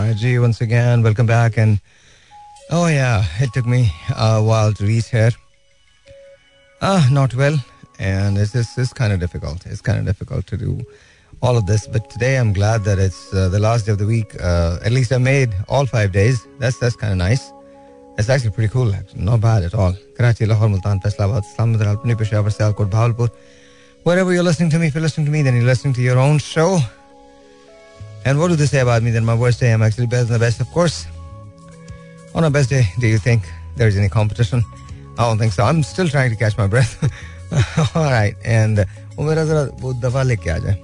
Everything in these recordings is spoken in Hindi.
Alright, G, once again, welcome back. And oh, yeah, it took me a while to reach here. Ah, not well. And it's just it's kind of difficult. It's kind of difficult to do all of this. But today I'm glad that it's uh, the last day of the week. Uh, at least I made all five days. That's that's kind of nice. It's actually pretty cool. Actually. Not bad at all. Karachi, Lahore, Multan, Faisalabad, Islamabad, Alpini, Peshawar, Sialkot, Bhavalpur. Wherever you're listening to me, if you're listening to me, then you're listening to your own show. And what do they say about me? Then my worst day, I'm actually better than the best, of course. On a best day, do you think there's any competition? I don't think so. I'm still trying to catch my breath. All right. And वो मेरा जरा वो दवा लेके आ जाए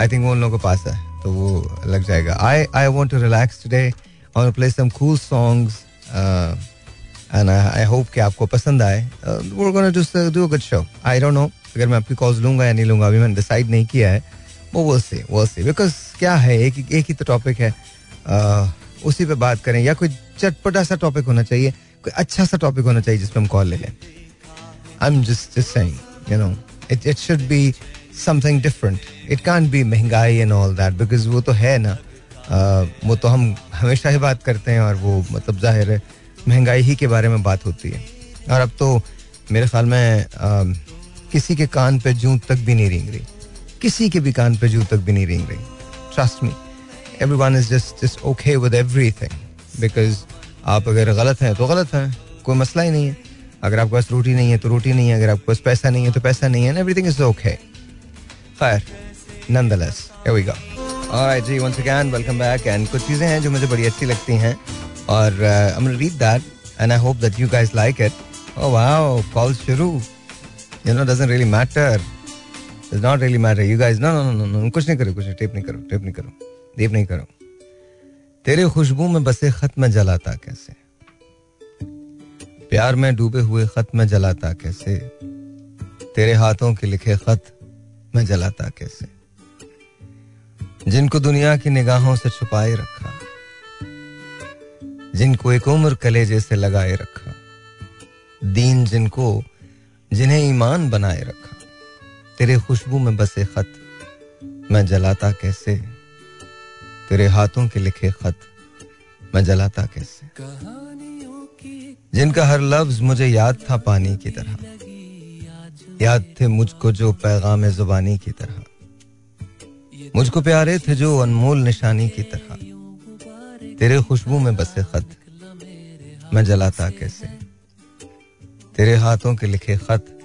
आई थिंक वो उन लोगों के पास है तो वो लग जाएगा I I want to relax today और play some cool songs and I hope कि आपको पसंद आए वो gonna do do good show I don't know अगर मैं आपकी कॉल्स लूंगा या नहीं लूंगा अभी मैंने डिसाइड नहीं किया है वो से वो से बिकॉज़ क्या है? एक एक ही तो टॉपिक है। uh, उसी पे बात करें। या कोई चटपटा सा टॉपिक होना चाहिए। कोई अच्छा सा टॉपिक होना चाहिए जिसपे हम कॉल ले लें। I am just just saying you know it it should be something different it can't be महँगाई एंड ऑल दैट बिकॉज़ वो तो है ना। uh, वो तो हम हमेशा ही बात करते हैं और वो मतलब ज़ाहिर है महँगाई ही के बारे में बात होती है। और अब तो मेरे ख्याल में uh, किसी के कान पे जूं तक भी नहीं रेंग रही। किसी के भी कान पे जू तक भी नहीं रेंग रही। Trust me everyone is just just okay with everything because आप अगर गलत हैं तो गलत हैं, कोई मसला ही नहीं है। अगर आपके पास रोटी नहीं है तो रोटी नहीं है, अगर आपके पास पैसा नहीं है तो पैसा नहीं है एवरीथिंग इज़ ओके खैर नंदलेस हियर वी जी वंस वेलकम बैक एंड कुछ चीज़ें हैं जो मुझे बड़ी अच्छी लगती हैं, और I am read that and I hope that you guys like it oh wow call शुरू। You know doesn't really matter Not really matter. You guys, no, no, no, no, no. कुछ नहीं करो कुछ नहीं टेप नहीं करो टेप नहीं करो देप नहीं करो। तेरे खुशबू में बसे खत में जलाता कैसे? प्यार में डूबे हुए खत में जलाता कैसे? तेरे हाथों के लिखे खत में जलाता कैसे? जिनको दुनिया की निगाहों से छुपाए रखा जिनको एक उम्र कलेजे से लगाए रखा दीन जिनको जिन्हें ईमान बनाए रखा। तेरे खुशबू में बसे खत। मैं जलाता कैसे? तेरे हाथों के लिखे खत। मैं जलाता कैसे? जिनका हर लफ्ज मुझे याद था पानी की तरह। याद थे मुझको जो पैगाम जुबानी की तरह। मुझको प्यारे थे जो अनमोल निशानी की तरह। तेरे खुशबू में बसे खत। मैं जलाता कैसे? तेरे हाथों के लिखे खत।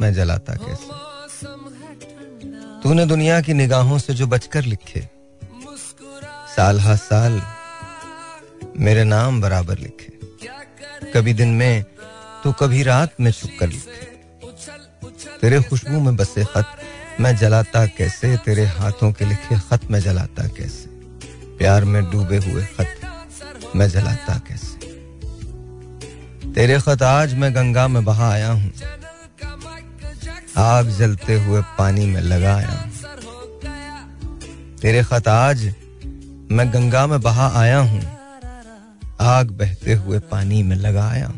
मैं जलाता कैसे? तूने दुनिया की निगाहों से जो बचकर लिखे, साल हा साल मेरे नाम बराबर लिखे। कभी दिन में तो कभी रात में छुप कर लिखे। तेरे खुशबू में बसे खत मैं जलाता कैसे? तेरे हाथों के लिखे खत में जलाता कैसे? प्यार में डूबे हुए खत मैं जलाता कैसे? तेरे खत आज मैं गंगा में बहा आया हूँ। आग जलते हुए पानी में लगाया। तेरे खत आज मैं गंगा में बहा आया हूँ। आग बहते हुए पानी में लगाया।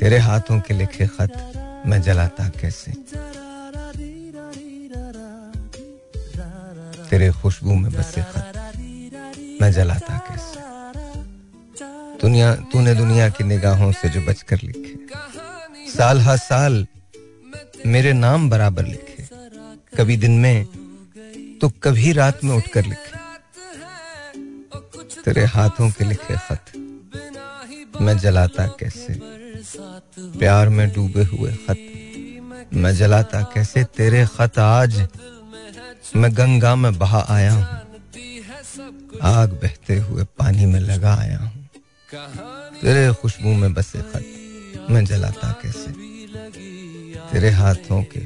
तेरे हाथों के लिखे खत मैं जलाता कैसे? तेरे खुशबू में बसे खत मैं जलाता कैसे? दुनिया, तूने दुनिया की निगाहों से जो बचकर लिखे। साल हर साल मेरे नाम बराबर लिखे। कभी दिन में तो कभी रात में उठकर लिखे। तेरे हाथों के लिखे खत मैं जलाता कैसे? प्यार में डूबे हुए खत मैं जलाता कैसे? तेरे खत आज मैं गंगा में बहा आया हूँ। आग बहते हुए पानी में लगा आया हूँ। तेरे खुशबू में बसे खत मैं जलाता कैसे? तेरे हाथों के।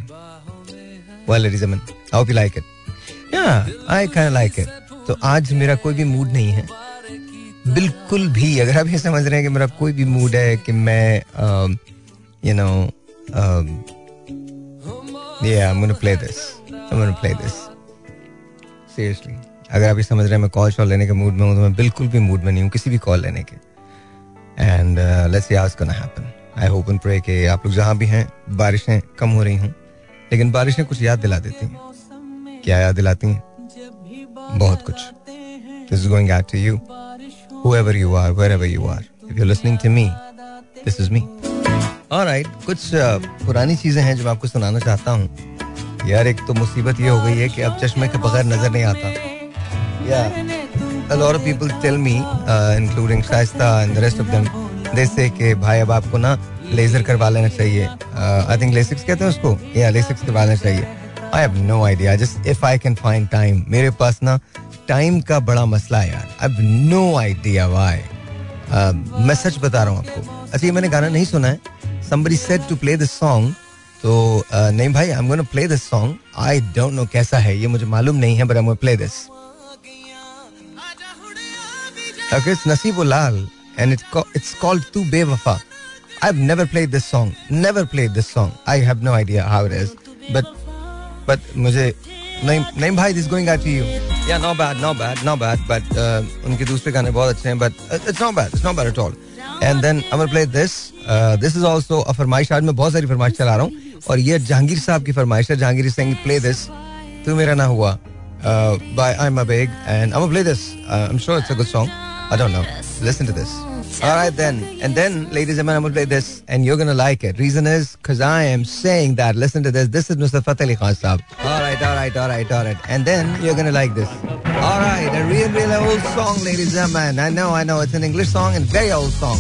Well, ladies and I hope you like it. Yeah, I kind of like तो आज मेरा कोई भी मूड नहीं है। बिल्कुल भी, अगर आप ये समझ रहे हैं कि मेरा कोई भी मूड है कि मैं you know yeah, I'm gonna play this. I'm gonna play this. Seriously. अगर आप ये समझ रहे हैं मैं कॉल शॉल लेने के मूड में हूँ तो मैं बिल्कुल भी मूड में नहीं हूँ, किसी भी कॉल लेने के। एंड लेट्स सी आज gonna happen I hope and pray के आप लोग जहाँ भी हैं, बारिशें कम हो रही हूँ, लेकिन बारिशें कुछ याद दिला देती हैं। क्या याद दिलाती हैं? बहुत कुछ। This is going to you whoever you you are if you listening to me this is me alright कुछ uh, पुरानी चीज़ें हैं जो मैं आपको सुनाना चाहता हूँ। यार, एक तो मुसीबत ये हो गई है कि अब चश्मे के बगैर नज़र नहीं आता। या say कि भाई अब आपको ना लेजर करवा लेना चाहिए। आई थिंक लेसिक्स कहते हैं उसको? या लेसिक्स करवा लेना चाहिए। I have no idea just if I can find time मेरे पास ना टाइम का बड़ा मसला है यार। I have no idea why मैं सच बता रहा हूँ आपको। अच्छा ये मैंने गाना नहीं सुना है। Somebody said to play this song. तो नहीं भाई I am gonna play this song I don't know कैसा है। ये मुझे मालूम नहीं है but I am gonna play this it's Naseeb Lal and it's, co- it's called Tu Bewafa. I've never played this song. Never played this song. I have no idea how it is. But but मुझे नहीं नहीं भाई this going out to you. Yeah, not bad, not bad, not bad. But uh, उनके दूसरे गाने बहुत अच्छे हैं. But uh, it's not bad, it's not bad at all. And then I'm gonna play this. Uh, this is also a फरमाइश आज मैं बहुत सारी फरमाइश चला रहा हूँ और ये जहांगीर साहब की फरमाइश है जहांगीर सिंह प्ले दिस तू मेरा ना हुआ uh, by I'm a big and I'm gonna play this. Uh, I'm sure it's a good song. I don't know. Listen to this. All right then, and then, ladies and gentlemen, I'm gonna play this, and you're gonna like it. Reason is because I am saying that. Listen to this. This is Mr. Fateh Ali Khan Saab. All right, all right, all right, all right. And then you're gonna like this. All right, a real, real old song, ladies and gentlemen. I know, I know, it's an English song and very old song.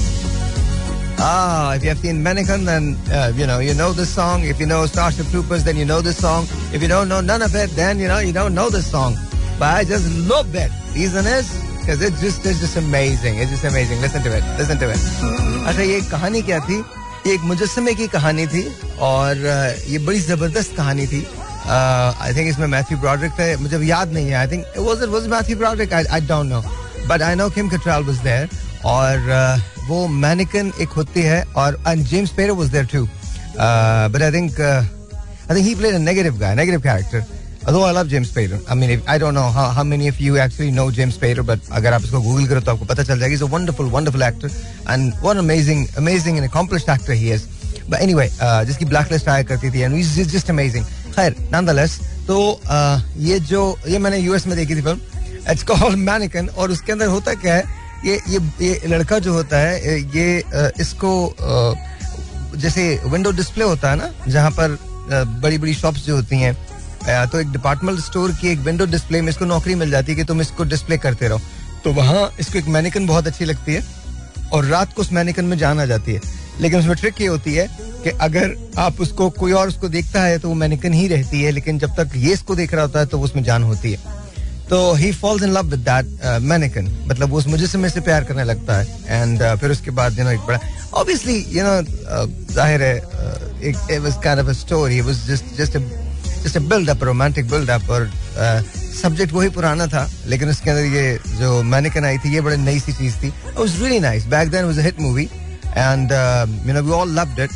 Ah, if you have seen Mannequin, then uh, you know you know this song. If you know Starship Troopers, then you know this song. If you don't know none of it, then you know you don't know this song. But I just love it. Reason is because it's just it's just amazing. It's just amazing. Listen to it. Listen to it. अच्छा ये कहानी क्या थी ये एक मुजस्मे की कहानी थी और ये बड़ी ज़बरदस्त कहानी थी आई थिंक इसमें मैथ्यू ब्रॉडरिक थे मुझे याद नहीं है I think was it was Matthew Broderick I don't know but I know Kim Cattrall was there और वो मैनिकन एक होती है और and James Perot was there too but I think I think he played a negative guy negative character Although I love James Spader. I mean, if, I don't know how, how many of you actually know James Spader, but अगर आप इसको गूगल करो तो आपको पता चल. He's a wonderful, wonderful actor, and what an amazing, amazing and accomplished actor he is. But anyway, uh, जिसकी blacklist आया करती थी, and he's just, amazing. खैर, nonetheless, तो uh, ये जो ये मैंने यूएस में देखी थी फ़िल्म, it's called Mannequin, और उसके अंदर होता क्या है? ये ये ये लड़का जो होता है ये uh, इसको uh, जैसे विंडो डिस्प्ले होता है ना जहाँ पर बड़ी बड़ी शॉप्स जो होती हैं तो एक डिपार्टमेंट स्टोर की एक विंडो डिस्प्ले में इसको नौकरी मिल जाती है कि तुम इसको डिस्प्ले करते रहो। तो वहाँ इसको एक मैनिकन बहुत अच्छी लगती है और रात को उस मैनिकन में जान आ जाती है। लेकिन उसमें ट्रिक ये होती है कि अगर आप उसको कोई और उसको देखता है तो वो मैनिकन ही रहती है लेकिन जब तक ये इसको देख रहा होता है तो उसमें जान होती है। तो he falls in love with that mannequin मतलब वो उस मुजस्मे से प्यार करने लगता है। एंड uh, फिर उसके बाद यू नो एक बड़ा ऑब्वियसली यू नो ज़ाहिर है एक it was kind of a story was just just just build up romantic build up और सब्जेक्ट वही पुराना था लेकिन उसके अंदर ये जो मैनिकन आई थी ये बड़ी नई सी चीज़ थी it was really nice back then was hit movie and you know we all loved it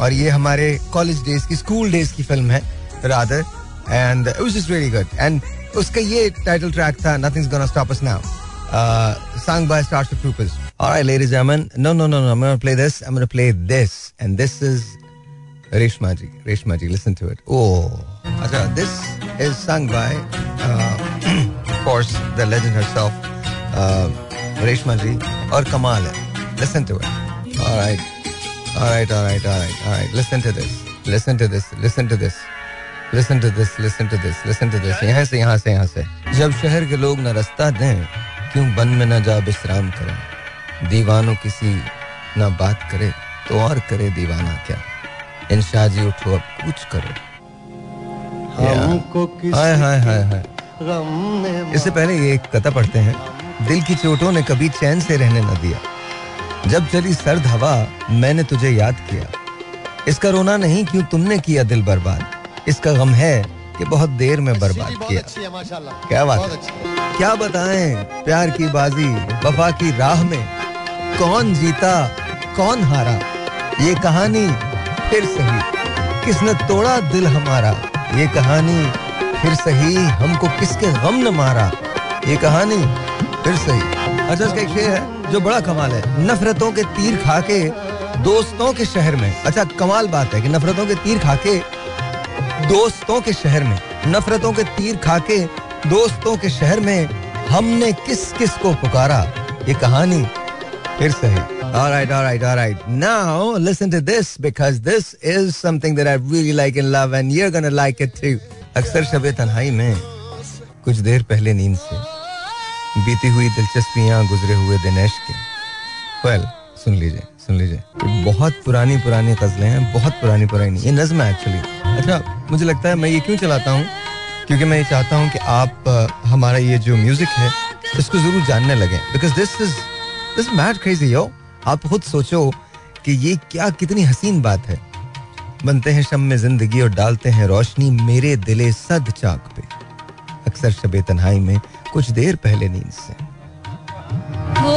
और ये हमारे कॉलेज डेज़ की स्कूल डेज़ की फ़िल्म है rather and it was really good and उसका ये टाइटल ट्रैक था nothing's gonna stop us now sung by Starship Troopers. All right, ladies and gentlemen. No, no, no, no. I'm going to play this. I'm going to play this. And this is Reshma ji. Reshma ji, listen to it. Oh. अच्छा this is sung by the legend herself Reshma ji और कमाल है listen to it alright alright alright alright alright listen to this listen to this listen to this listen to this listen to this listen to this यहाँ से यहाँ से यहाँ से. जब शहर के लोग ना रास्ता दें, क्यों बंद में ना जा विश्राम करें? दीवानों किसी ना बात करे तो और करे दीवाना क्या? इन शाह जी उठो, अब कुछ करो। हाय हाय हाय हाय। इससे पहले ये एक कथा पढ़ते हैं। दिल की चोटों ने कभी चैन से रहने न दिया। जब चली सर्द हवा मैंने तुझे याद किया। इसका रोना नहीं क्यों तुमने किया दिल बर्बाद। इसका गम है कि बहुत देर में बर्बाद किया। क्या बात है? क्या बताएँ प्यार की बाजी वफा की राह में। कौन जीता कौन हारा? ये कहानी फिर सही किसने तोड़ा दिल हमारा? ये कहानी, फिर सही हमको किसके गम न मारा? ये कहानी, फिर सही। अच्छा इसका एक शेर है, जो बड़ा कमाल है। नफरतों के तीर खा के दोस्तों के शहर में। अच्छा कमाल बात है कि नफरतों के तीर खा के दोस्तों के शहर में। नफरतों के तीर खा के दोस्तों के शहर में हमने किस किस को पुकारा? ये कहानी, फिर से है All right, all right, all right. Now listen to this because this is something that I really like and love and you're gonna like it too. अक्सर शब तन्हाई में कुछ देर पहले नींद से बीती हुई दिलचस्पियाँ गुजरे हुए दिनेश के। वेल well, सुन लीजिए सुन लीजिए। बहुत पुरानी पुरानी गजलें हैं बहुत पुरानी पुरानी। ये नज्म है एक्चुअली अच्छा मुझे लगता है मैं ये क्यों चलाता हूँ? क्योंकि मैं ये चाहता हूँ कि आप हमारा ये जो म्यूज़िक है इसको ज़रूर जानने लगे। Because this is this mad crazy yo आप खुद सोचो कि ये क्या कितनी हसीन बात है। बनते हैं शम में ज़िंदगी और डालते हैं रोशनी मेरे दिले सद चाक पे। अक्सर शबे तन्हाई में कुछ देर पहले नींद से। वो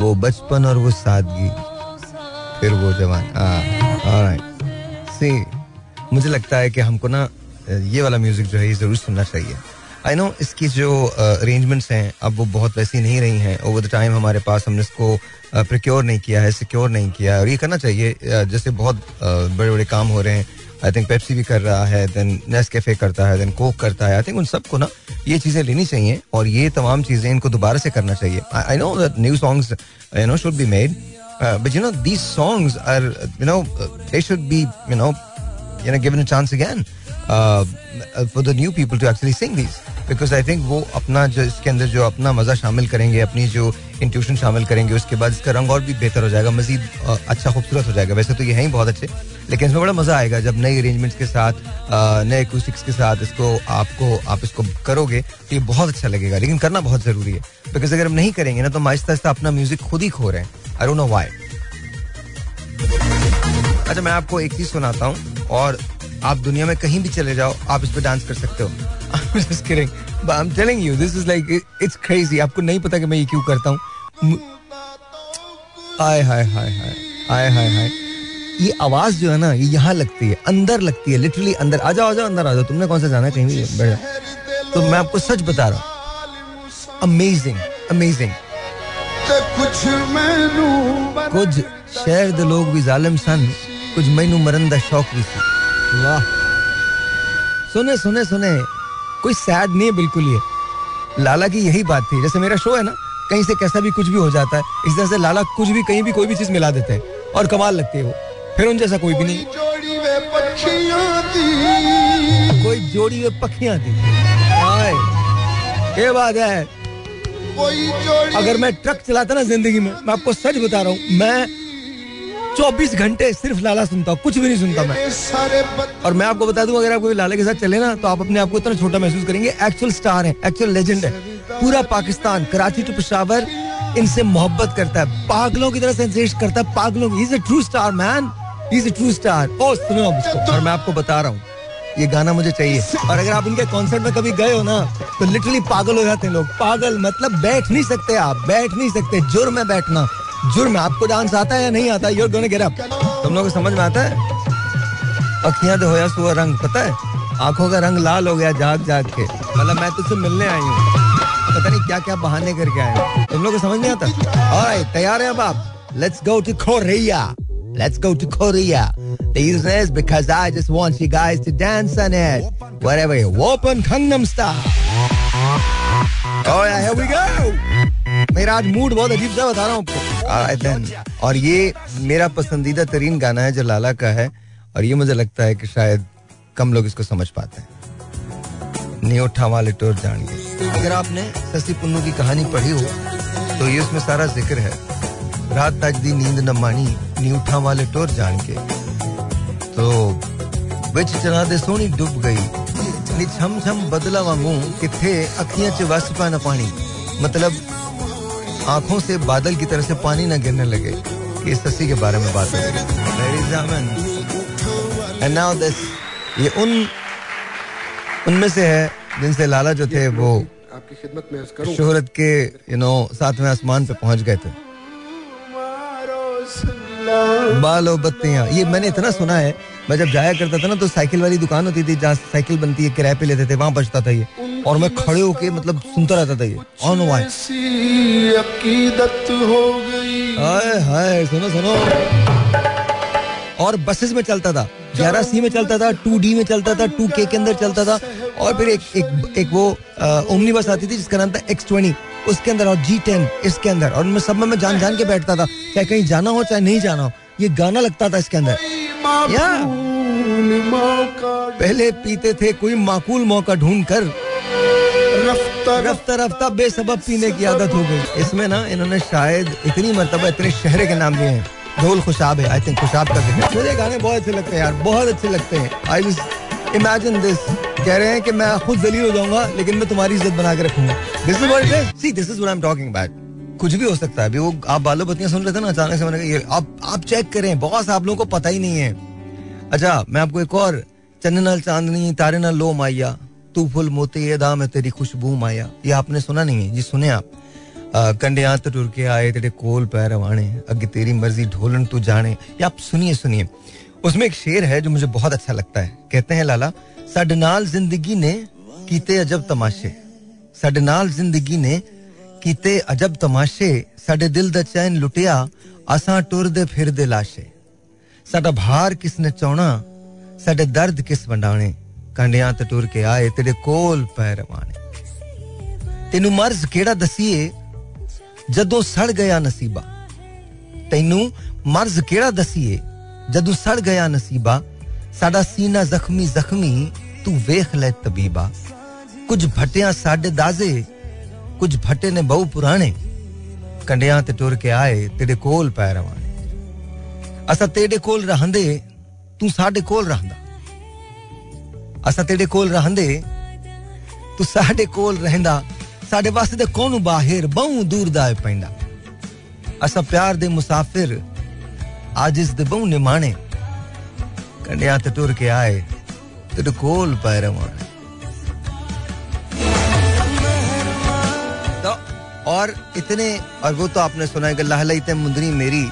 वो बचपन और वो सादगी। फिर वो जवान। सी मुझे लगता है कि हमको ना ये वाला म्यूज़िक जो है ये ज़रूर सुनना चाहिए। आई नो इसकी जो अरेंजमेंट्स हैं, अब वो बहुत वैसी नहीं रही हैं। ओवर द टाइम हमारे पास हमने इसको प्रिक्योर नहीं किया है सिक्योर नहीं किया है। और ये करना चाहिए जैसे बहुत बड़े बड़े काम हो रहे हैं। आई थिंक पेप्सी भी कर रहा है देन नेस कैफ़े करता है देन कोक करता है। आई थिंक उन सबको ना, ये चीज़ें लेनी चाहिए, और ये तमाम चीज़ें इनको दोबारा से करना चाहिए। I know that new songs you know should be made but you know these songs are you know they should be you know you know given a chance again for the new people to actually sing these because I think वो अपना जो, इसके अंदर जो अपना मज़ा शामिल करेंगे, अपनी जो इंट्यूशन शामिल करेंगे, उसके बाद इसका रंग और भी बेहतर हो जाएगा, मजीद अच्छा खूबसूरत हो जाएगा। वैसे तो ये हैं ही बहुत अच्छे, लेकिन इसमें बड़ा मज़ा आएगा जब नई अरेंजमेंट्स के साथ नए एक्यूस्टिक्स के साथ इसको आपको, आप इसको करोगे तो ये बहुत अच्छा लगेगा। लेकिन करना बहुत ज़रूरी है। बिकॉज़ अगर हम नहीं करेंगे ना तो हम आहिस्ता आहिस्ता अपना म्यूज़िक खुद ही खो रहे हैं। आई नो व्हाई अच्छा मैं आपको एक चीज़ सुनाता हूँ, और आप दुनिया में कहीं भी चले जाओ, आप इस पर डांस कर सकते हो। I'm just kidding. But I'm telling you, this is like it's crazy. आपको नहीं पता कि मैं ये क्यों करता हूँ। हाय हाय हाय हाय हाय हाय हाय। ये आवाज़ जो है ना ये यहाँ लगती है अंदर लगती है लिटरली अंदर। आ जाओ आ जाओ अंदर आ जाओ। तुमने कौन सा जाना है? कहीं भी बैठ तो मैं आपको सच बता रहा हूँ। अमेजिंग अमेजिंग कुछ कुछ शहर दे लोग भी जालिम सन कुछ मैनू मरन का शौक भी सी वाह। सुने सुने सुने। कोई सैड नहीं है बिल्कुल ये लाला की यही बात थी। जैसे मेरा शो है ना कहीं से कैसा भी कुछ भी हो जाता है इस तरह से लाला कुछ भी कहीं भी कोई भी चीज़ मिला देते हैं और कमाल लगती है वो। फिर उन जैसा कोई भी नहीं। कोई जोड़ी हुए पखियाँ थी। ये बात है? अगर मैं ट्रक चलाता ना ज़िंदगी में मैं आपको सच बता रहा हूँ मैं चौबीस घंटे सिर्फ़ लाला सुनता हूँ, कुछ भी नहीं सुनता मैं। और मैं आपको बता दूँ, अगर आप कोई लाला के साथ चले ना तो आप अपने आप को इतना छोटा महसूस करेंगे एक्चुअल स्टार है एक्चुअल लेजेंड है। पूरा पाकिस्तान, कराची टू पिशावर, इनसे मोहब्बत करता है, पागलों की तरह सेंसेशन करता है, पागलों की। Is true star man is true star ओ, सुनो और मैं आपको बता रहा हूँ, ये गाना मुझे चाहिए। और अगर आप इनके कॉन्सर्ट में कभी गए हो ना तो लिटरली पागल हो जाते हैं लोग। पागल मतलब बैठ नहीं सकते आप, बैठ नहीं सकते, जुर्म है बैठना। जुर्म आपको डांस आता है या नहीं आता यूर गोना गेट अप तुम लोगों को समझ में आता है? अखियाँ तो होया सुअर रंग पता है? आँखों का रंग लाल हो गया जाग जाग के। मतलब मैं तुझसे मिलने आई हूँ। पता नहीं क्या क्या बहाने करके आए तुम लोग को समझ नहीं आता? और तैयार है अब आप। Let's go to Korea Let's go to Korea. The reason is because I just want you guys to dance on it. Whatever you open Gangnam Style. Oh yeah, here we go. मेरा आज मूड बहुत अजीब सा बता रहा हूँ आपको। और ये मेरा पसंदीदा तरीन गाना है जो लाला का है, और ये मुझे लगता है कि शायद कम लोग इसको समझ पाते हैं। नहीं उठा वाले टोर जानिए अगर आपने ससी पुन्नू की कहानी पढ़ी हो तो ये उसमें सारा ज़िक्र है। रात तक दी नींद न मानी नी उठा वाले टोर जान के तो विच चना दे सोनी डूब गई। नी छम छम बदला वांगू किथे अखियाँ च वस पाना पानी। मतलब आँखों से बादल की तरह से पानी ना गिरने लगे कि ससी के बारे में बात ये उन, उनमें से है जिनसे लाला जो थे वो आपकी खिदमत में शोहरत के यू नो सातवें आसमान पे पहुँच गए थे। बालो बत्तियाँ, ये मैंने इतना सुना है मैं जब जाया करता था ना तो साइकिल वाली दुकान होती थी जहाँ साइकिल बनती है किराए पे लेते थे वहाँ बचता था ये। और मैं खड़े होके मतलब सुनता रहता था ये ऑन वाई हो हाय हाय सुनो सुनो। और बसेस में चलता था ग्यारह सी में चलता था टू डी में चलता था टू के के अंदर चलता था। और फिर एक एक एक वो ओमनी बस आती थी जिसका नाम था एक्स ट्वेंटी उसके अंदर और जी टेन इसके अंदर। और उनमें सब में मैं जान जान के बैठता था चाहे कहीं जाना हो चाहे नहीं जाना हो ये गाना लगता था इसके अंदर। या। पहले पीते थे कोई माकूल मौका ढूंढ कर रफ्ता रफ्ता रफ्ता बेसबब पीने की आदत हो गई। इसमें ना इन्होंने शायद इतनी मरतबा इतने शहरे के नाम लिए हैं। ढोल खुशाब है आई थिंक खुशाब का ज़िक्र मुझे गाने बहुत अच्छे लगते हैं यार बहुत अच्छे लगते हैं। आई जस्ट इमेजिन दिस कह रहे हैं कि मैं खुद दलील हो जाऊँगा लेकिन मैं तुम्हारी इज़्ज़त बना के रखूँगा। This is what it is see this is what I am talking about कुछ भी हो सकता है। अभी वो, आप बालो बत्तियाँ सुन रहे थे ना, अचानक से मैंने कहा, ये, आप आप चेक करें बहुत आप लोगों को पता ही नहीं है। अच्छा मैं आपको एक और चंदनल चांदनी तारे न लो माइया तू फुल मोती अदा में तेरी खुशबू माया। ये आपने सुना नहीं है? जी, सुने आप। कंडिया तो टुर के आए, तेरे कोल पैर वाणे अगे तेरी मर्ज़ी, ढोलन तू जाने। ये आप सुनिए सुनिए। उसमें एक शेर है जो मुझे बहुत अच्छा लगता है। कहते हैं, लाला साडे नाल ज़िंदगी ने कीते अजब तमाशे। साडे नाल ज़िंदगी ने ਕੀਤੇ ਅਜਬ ਤਮਾਸ਼ੇ ਸਾਡੇ ਦਿਲ ਦਾ ਚੈਨ ਲੁੱਟਿਆ ਅਸਾਂ ਟੁਰਦੇ ਫਿਰਦੇ ਲਾਸ਼ੇ ਸਾਡਾ ਭਾਰ ਕਿਸ ਨੇ ਚਾਉਣਾ ਸਾਡੇ ਦਰਦ ਕਿਸ ਵੰਡਾਣੇ ਕੰਡਿਆਂ ਤੇ ਟੁਰ ਕੇ ਆਏ ਤੇਰੇ ਕੋਲ ਪੈਰਵਾਣੇ ਤੈਨੂੰ ਮਰਜ਼ ਕਿਹੜਾ ਦਸੀਏ ਜਦੋਂ ਸੜ ਗਿਆ ਨਸੀਬਾ ਤੈਨੂੰ ਮਰਜ਼ ਕਿਹੜਾ ਦਸੀਏ ਜਦੋਂ ਸੜ ਗਿਆ ਨਸੀਬਾ ਸਾਡਾ ਸੀਨਾ ਜ਼ਖਮੀ ਜ਼ਖਮੀ ਤੂੰ ਵੇਖ ਲੈ ਤਬੀਬਾ ਕੁਝ ਭਟਿਆ ਸਾਡੇ ਦਾਜ਼ੇ ਕੁਝ ਭਟੇ ਨੇ ਬਹੁ ਪੁਰਾਣੇ ਕੰਡਿਆਂ ਤੇ ਟੁਰ ਕੇ ਆਏ ਤੇਰੇ ਕੋਲ ਪੈ ਰਵਾਣੇ ਅਸਾਂ ਤੇਰੇ ਕੋਲ ਰਹੰਦੇ ਤੂੰ ਸਾਡੇ ਕੋਲ ਰਹੰਦਾ ਅਸਾਂ ਤੇਰੇ ਕੋਲ ਰਹੰਦੇ ਤੂੰ ਸਾਡੇ ਕੋਲ ਰਹਿੰਦਾ ਸਾਡੇ ਵਾਸਤੇ ਤੇ ਕੋਨੂੰ ਬਾਹਰ ਬਹੁ ਦੂਰ ਦਾ ਹੈ ਪੈਂਦਾ ਅਸਾਂ ਪਿਆਰ ਦੇ ਮੁਸਾਫਿਰ ਅੱਜ ਇਸ ਦੇ ਬਹੁ ਨਿਮਾਣੇ ਕੰਡਿਆਂ ਤੇ ਟੁਰ ਕੇ ਆਏ ਤੇ ਕੋਲ ਪੈ ਰਵਾਣੇ तो और इतने और वो तो आपने सुना है कि लहलई ते मुंदरी मेरी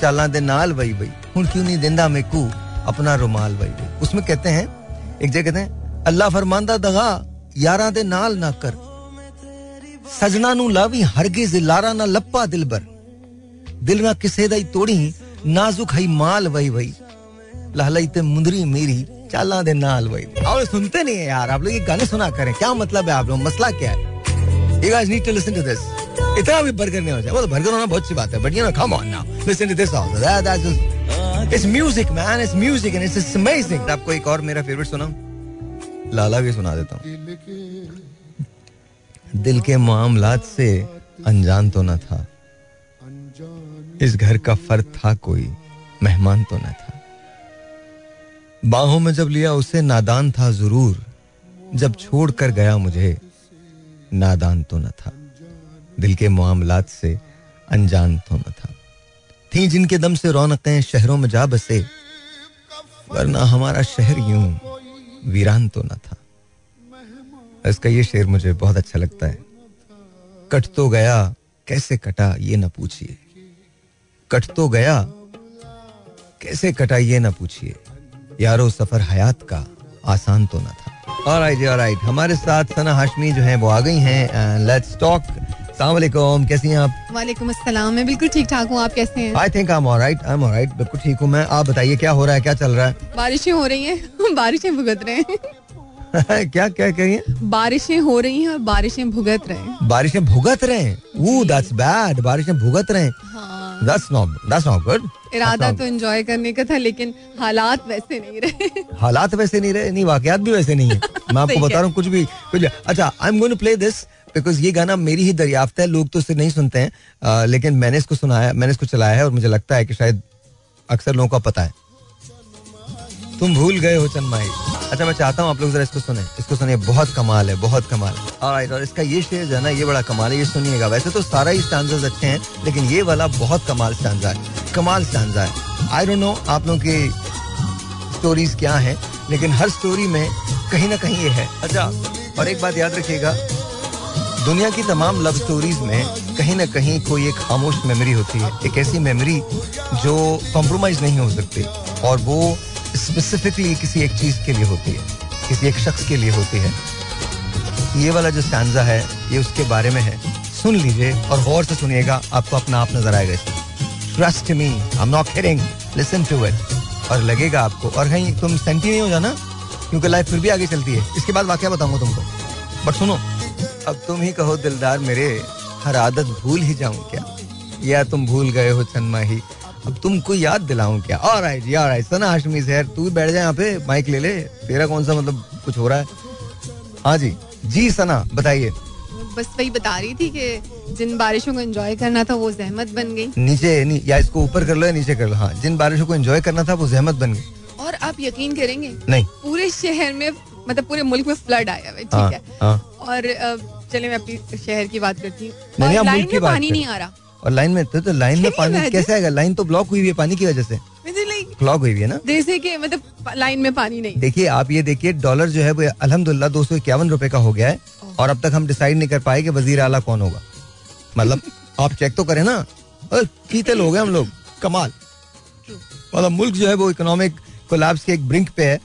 चाला दे नाल वही वही हूं क्यों नहीं देंदा मेकू अपना रुमाल वही वही उसमें कहते हैं एक जगह कहते हैं अल्लाह फरमांदा दगा यारा दे नाल ना कर ਸਜਣਾ ਨੂੰ ਲਾਵੀ ਹਰਗਿਜ਼ ਲਾਰਾ ਨਾ ਲੱਪਾ ਦਿਲਬਰ ਦਿਲ ਨਾ ਕਿਸੇ ਦਾ ਹੀ ਤੋੜੀ ਨਾਜ਼ੁਕ ਹੈ ਮਾਲ ਵਈ ਵਈ लहलाई ते मुंदरी मेरी चाला दे नाल वही और सुनते नहीं है यार आप लोग ये गाने सुना करें क्या मतलब है आप लोग मसला क्या है You guys need to listen to this. इतना भी बर्गर नहीं हो जाए। वो तो बर्गर होना बहुत अच्छी बात है but you know come on now listen to this also that that's just it's music man it's music and it's amazing आपको एक और मेरा फेवरेट सुनाऊं? लाला भी सुना देता हूँ। दिल के मामलात से अनजान तो न था। इस घर का फर्द था कोई, मेहमान तो न था। बाहों में जब लिया उसे नादान था ज़रूर, जब छोड़ कर गया मुझे नादान तो न था। दिल के मामलात से अनजान तो न था। थी जिनके दम से रौनकें शहरों में जा बसे, वरना हमारा शहर यूँ वीरान तो न था। इसका ये शेर मुझे बहुत अच्छा लगता है। कट तो गया, कैसे कटा ये ना पूछिए। कट तो गया, कैसे कटा ये ना पूछिए। यारो सफ़र हयात का आसान तो ना था। ऑलराइट ऑलराइट हमारे साथ सना हाशमी जो है वो आ गई हैं लेट्स टॉक सलाम कैसी हैं आप? वालेकुम अस्सलाम। मैं बिल्कुल ठीक ठाक हूँ। आप कैसे हैं? I think I am alright I am alright बिल्कुल ठीक हूँ मैं। आप बताइए क्या हो रहा है? क्या चल रहा है? बारिशें हो रही हैं। बारिशें भुगत रहे हैं। क्या क्या कहिए बारिशें हो रही हैं और बारिशें भुगत रहे हैं। बारिशें भुगत रहे हैं? वो दैट्स बैड बारिशें भुगत रहे हैं। हाँ। That's not that's not good इरादा तो एंजॉय करने का था लेकिन हालात वैसे नहीं रहे। हालात वैसे नहीं रहे नहीं वाकयात भी वैसे नहीं है। मैं आपको बता रहा हूँ कुछ भी कुछ अच्छा I am going to play this because ये गाना मेरी ही दरियाफ्त है लोग तो इसे नहीं सुनते हैं। अ, लेकिन मैंने इसको सुनाया मैंने इसको चलाया है और मुझे लगता है कि शायद अक्सर लोगों का पता है। तुम भूल गए हो चन्माई अच्छा मैं चाहता हूँ आप लोग जरा इसको सुने। इसको सुनिए बहुत कमाल है बहुत कमाल है। Alright, और इसका ये शेर जो है ना ये बड़ा कमाल है ये सुनिएगा। वैसे तो सारा ही स्टैंडर्स अच्छे हैं लेकिन ये वाला बहुत कमाल स्टैंडा है कमाल स्टैंडा है। आई डोंट नो आप लोगों की स्टोरीज क्या हैं लेकिन हर स्टोरी में कहीं ना कहीं ये है। अच्छा और एक बात याद रखिएगा दुनिया की तमाम लव स्टोरीज में कहीं ना कहीं कोई एक खामोश मेमोरी होती है एक ऐसी मेमोरी जो कॉम्प्रोमाइज नहीं हो सकती और वो स्पेसिफिकली किसी एक चीज़ के लिए होती है, किसी एक शख्स के लिए होती है। ये वाला जो स्टैंडा है, ये उसके बारे में है। सुन लीजिए और गौर से सुनिएगा, आपको अपना आप नज़र आएगा इसमें। Trust me I am not kidding listen to it और लगेगा आपको। और कहीं तुम सेंटी नहीं हो जाना, क्योंकि लाइफ फिर भी आगे चलती है। इसके बाद वाक्य बताऊँगा तुमको। बट सुनो, अब तुम ही कहो, दिलदार मेरे, हर आदत भूल ही जाऊँ क्या? या तुम भूल गए हो चन्मा ही अब तुमको याद दिलाऊं क्या? और राइट यार राइट सना हाशमी सर तू भी बैठ जा यहाँ पे माइक ले ले। तेरा कौन सा मतलब कुछ हो रहा है? हाँ जी। जी सना बताइए। बस वही बता रही थी कि जिन बारिशों को एंजॉय करना था वो जहमत बन गई। नीचे नहीं या इसको ऊपर कर लो या नीचे कर लो। हाँ जिन बारिशों को एंजॉय करना था वो जहमत बन गई। और आप यकीन करेंगे नहीं। पूरे शहर में मतलब पूरे मुल्क में फ्लड आया है हाँ, ठीक है हाँ। और चले मैं अपनी शहर की बात करती हूँ। और लाइन में पानी नहीं आ रहा। और लाइन में तो, तो लाइन में पानी कैसे आएगा? लाइन तो ब्लॉक हुई हुई है पानी की वजह से। ब्लॉक हुई हुई है ना? जैसे कि मतलब लाइन में पानी नहीं। देखिए आप ये देखिए डॉलर जो है वो अल्हम्दुलिल्लाह दो सौ इक्यावन रुपए का हो गया है और अब तक हम डिसाइड नहीं कर पाए कि वज़ीर आला कौन होगा। मतलब आप चेक तो करें ना। लोग हैं हम लोग। कमाल। मतलब मुल्क जो है वो इकोनॉमिक कोलैप्स के एक ब्रिंक पे है।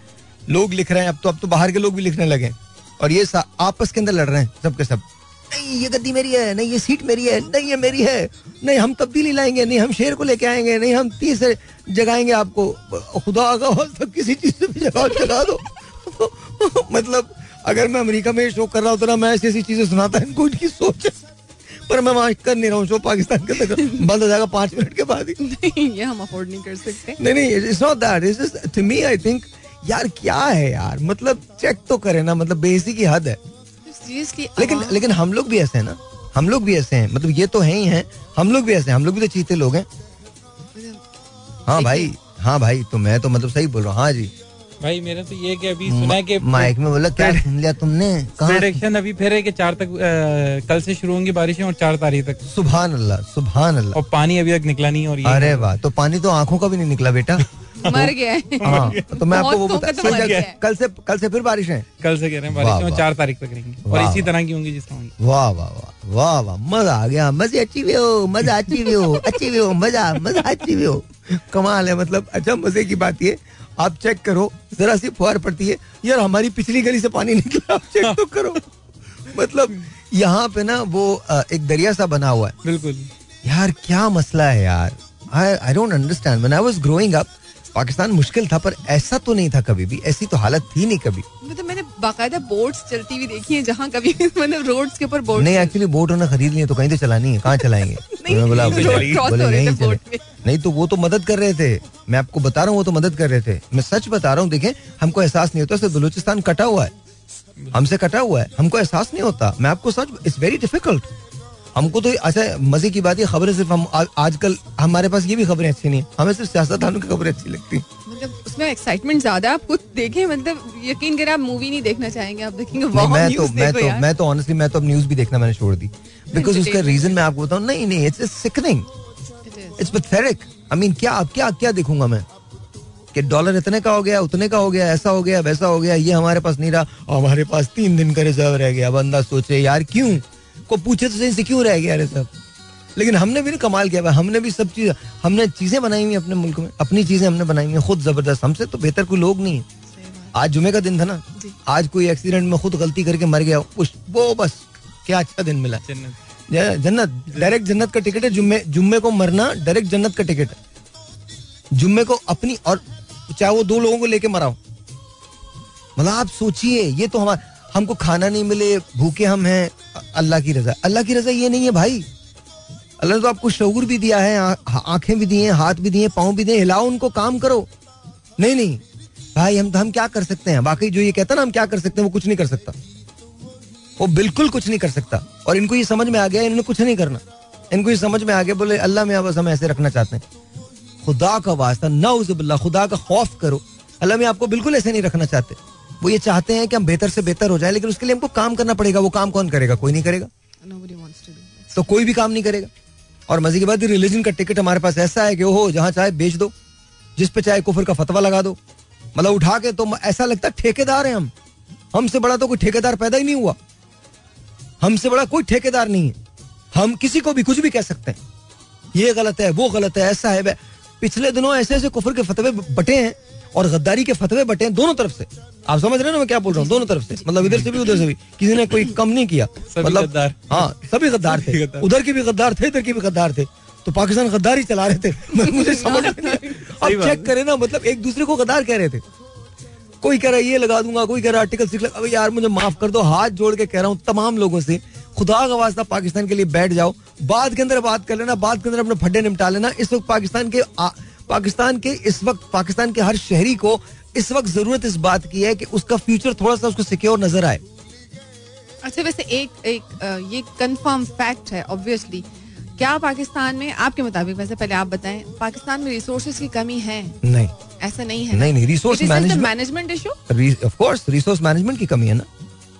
लोग लिख रहे हैं अब तो अब तो बाहर के लोग भी लिखने लगे और ये आपस के अंदर लड़ रहे हैं सबके सब। नहीं ये गद्दी मेरी है नहीं ये सीट मेरी है नहीं ये मेरी है। नहीं हम तब्दीली लाएँगे नहीं हम शेर को लेके आएँगे नहीं हम तीस जगाएँगे आपको। खुदा का वास्ता किसी चीज़ से भी जगा जगा दो। मतलब अगर मैं अमेरिका में शो कर रहा होता ना मैं ऐसी ऐसी चीज़ें सुनाता इनको इनकी सोच है। पर मैं वहाँ कर नहीं रहा हूँ शो पाकिस्तान के अंदर। बंद हो जाएगा पाँच मिनट के बाद ही। नहीं ये हम अफोर्ड नहीं कर सकते। नहीं नहीं it's not that it's just to me I think यार क्या है यार? मतलब चेक तो करे ना मतलब बेसिक की हद है। सीरियसली लेकिन लेकिन हम लोग भी ऐसे हैं ना? हम लोग भी ऐसे हैं। मतलब ये तो है ही हैं। हम लोग भी ऐसे हैं। हम लोग भी तो चीते लोग हैं। हाँ भाई हाँ भाई तो मैं तो मतलब सही बोल रहा हूँ। हाँ जी। भाई मेरा तो ये कि अभी सुना है कि माइक में बोला क्या सुन लिया तुमने? कहा प्रेडिक्शन अभी फिर है कि चार तक अ, कल से शुरू होंगी बारिशें और चार तारीख तक। सुबह अल्लाह सुबह अल्लाह। और पानी अभी तक निकला नहीं और ये अरे वाह तो पानी तो आँखों का भी नहीं निकला बेटा। मर गया है। हाँ तो मैं आपको वो बता तो कल- से कल से फिर बारिश है? कल से कह रहे हैं बारिशें और वाह। चार तारीख तक रहेंगी और इसी तरह की होंगी जिस तरह वाह वाह वाह वाह वाह। मज़ा आ गया। मज़े अच्छी भी हो मज़ा अच्छी भी हो अच्छी भी हो मज़ा मज़ा अच्छी भी हो। कमाल है मतलब अच्छा मज़े की बात ये। आप चेक करो जरा सी फुहार पड़ती है। यार हमारी पिछली गली से पानी निकला आप चेक तो करो। मतलब यहाँ पे ना वो एक दरिया सा बना हुआ है। बिल्कुल। यार क्या मसला है यार। I I don't understand when I was growing up Pakistan मुश्किल था पर ऐसा तो नहीं था कभी भी ऐसी तो हालत थी नहीं कभी। मतलब मैंने बाकायदा बोट्स चलती हुई देखी है जहाँ कभी मतलब रोड्स के ऊपर बोट नहीं एक्चुअली बोट उन्हें खरीद ली है, तो कहीं तो चलानी है कहाँ चलाएँगे? नहीं तो वो तो मदद कर रहे थे। मैं आपको बता रहा हूँ वो तो मदद कर रहे थे। मैं सच बता रहा हूँ देखें हमको एहसास नहीं होता सिर्फ़ बलूचिस्तान कटा हुआ है। हमसे कटा हुआ है हमको एहसास नहीं होता। मैं आपको सच इट्स वेरी डिफ़िकल्ट हमको तो अच्छा मज़े की बात है खबरें सिर्फ़ हम आजकल हमारे पास ये भी खबरें अच्छी नहीं है। हमें सिर्फ़ सियासतदानों की खबरें अच्छी लगती हैं। मतलब उसमें एक्साइटमेंट ज़्यादा है आप कुछ देखें मतलब यकीन करें आप मूवी नहीं देखना चाहेंगे आप देखेंगे नहीं मैं तो मैं तो मैं तो ऑनेस्टली मैं तो अब न्यूज़ भी देखना मैंने छोड़ दी। बिकॉज़ उसका रीजन मैं आपको बताऊँ नहीं नहीं it's sickening it's pathetic I mean क्या क्या क्या देखूँगा मैं? कि डॉलर इतने का हो गया उतने का हो गया ऐसा हो गया वैसा हो गया ये हमारे पास नहीं रहा और हमारे पास तीन दिन का रिज़र्व रह गया। बंदा सोचे यार क्यों? को पूछे तो सही से क्यों रह गया? रिज़र्व लेकिन हमने भी ना कमाल किया। भाई हमने भी सब चीज़ हमने चीज़ें बनाई हुई अपने मुल्क में। अपनी चीज़ें हमने बनाई हुई खुद ज़बरदस्त। हमसे तो बेहतर कोई लोग नहीं है। आज जुमे का दिन था ना। आज कोई एक्सीडेंट में खुद गलती करके मर गया उस वो बस क्या अच्छा दिन मिला। जन्नत। जन्नत। डायरेक्ट जन्नत का टिकट है। जुम्मे जुम्मे को मरना डायरेक्ट जन्नत का टिकट है। जुम्मे को अपनी और चाहे वो दो लोगों को लेके मराओ मतलब आप सोचिए ये तो हमारा हमको खाना नहीं मिले, भूखे हम हैं, अल्लाह की रजा। अल्लाह की रजा ये नहीं है भाई। अल्लाह ने तो आपको शऊर भी दिया है आँखें भी दी हैं, हाथ भी दिए पाँव भी दिए हिलाओ उनको, काम करो। नहीं नहीं। भाई, हम हम क्या कर सकते हैं? बाकी जो ये कहता ना, हम क्या कर सकते हैं, वो कुछ नहीं कर सकता। वो बिल्कुल कुछ नहीं कर सकता। और इनको ये समझ में आ गया, इन्होंने कुछ नहीं करना। इनको ये समझ में आ गया, बोले, अल्लाह में बस हम ऐसे रखना चाहते हैं। खुदा का वास्ता नाउजुबिल्ला खुदा का खौफ करो। अल्लाह में आपको बिल्कुल ऐसे नहीं रखना चाहते। वो ये चाहते हैं कि हम बेहतर से बेहतर हो जाए लेकिन उसके लिए हमको काम करना पड़ेगा। वो काम कौन करेगा? कोई नहीं करेगा. तो कोई भी काम नहीं करेगा। और मज़े की बात रिलीजन का टिकट हमारे पास ऐसा है कि ओहो जहाँ चाहे बेच दो। जिस पे चाहे कुफर का फतवा लगा दो। मतलब उठा के तो ऐसा लगता है ठेकेदार है हम। हमसे बड़ा तो कोई ठेकेदार पैदा ही नहीं हुआ। हमसे बड़ा कोई ठेकेदार नहीं है। हम किसी को भी कुछ भी कह सकते हैं। ये गलत है वो गलत है ऐसा है। पिछले दिनों ऐसे ऐसे कुफर के फतवे बटे हैं। और गद्दारी के फतवे बटे हैं दोनों तरफ़ से। आप समझ रहे हैं ना मैं क्या बोल रहा हूँ? दोनों तरफ़ से। मतलब इधर से भी उधर से भी। किसी ने कोई कम नहीं किया। मतलब हाँ सभी गद्दार थे। उधर के भी गद्दार थे इधर के भी गद्दार थे। तो पाकिस्तान गद्दार ही चला रहे थे। मुझे समझ नहीं अब चेक करें ना मतलब एक दूसरे को गद्दार कह रहे थे। कोई कह रहा है ये लगा दूँगा कोई कह रहा है आर्टिकल सिक्स लगा यार मुझे माफ़ कर दो हाथ जोड़ के कह रहा हूँ तमाम लोगों से खुदा का वास्ता पाकिस्तान के लिए बैठ जाओ। बाद के अंदर बात कर लेना बाद के अंदर अपने फड्डे निपटा लेना। इस वक्त पाकिस्तान के पाकिस्तान के इस वक्त पाकिस्तान के हर शहरी को इस वक्त ज़रूरत इस बात की है कि उसका फ्यूचर थोड़ा सा उसको सिक्योर नज़र आए। अच्छा वैसे एक एक ये कंफर्म फैक्ट है ऑब्वियसली क्या पाकिस्तान में आपके मुताबिक वैसे पहले आप बताएँ पाकिस्तान में रिसोर्सेज की कमी है? नहीं। ऐसा नहीं है नहीं नहीं resource management issue of course resource management की कमी है ना।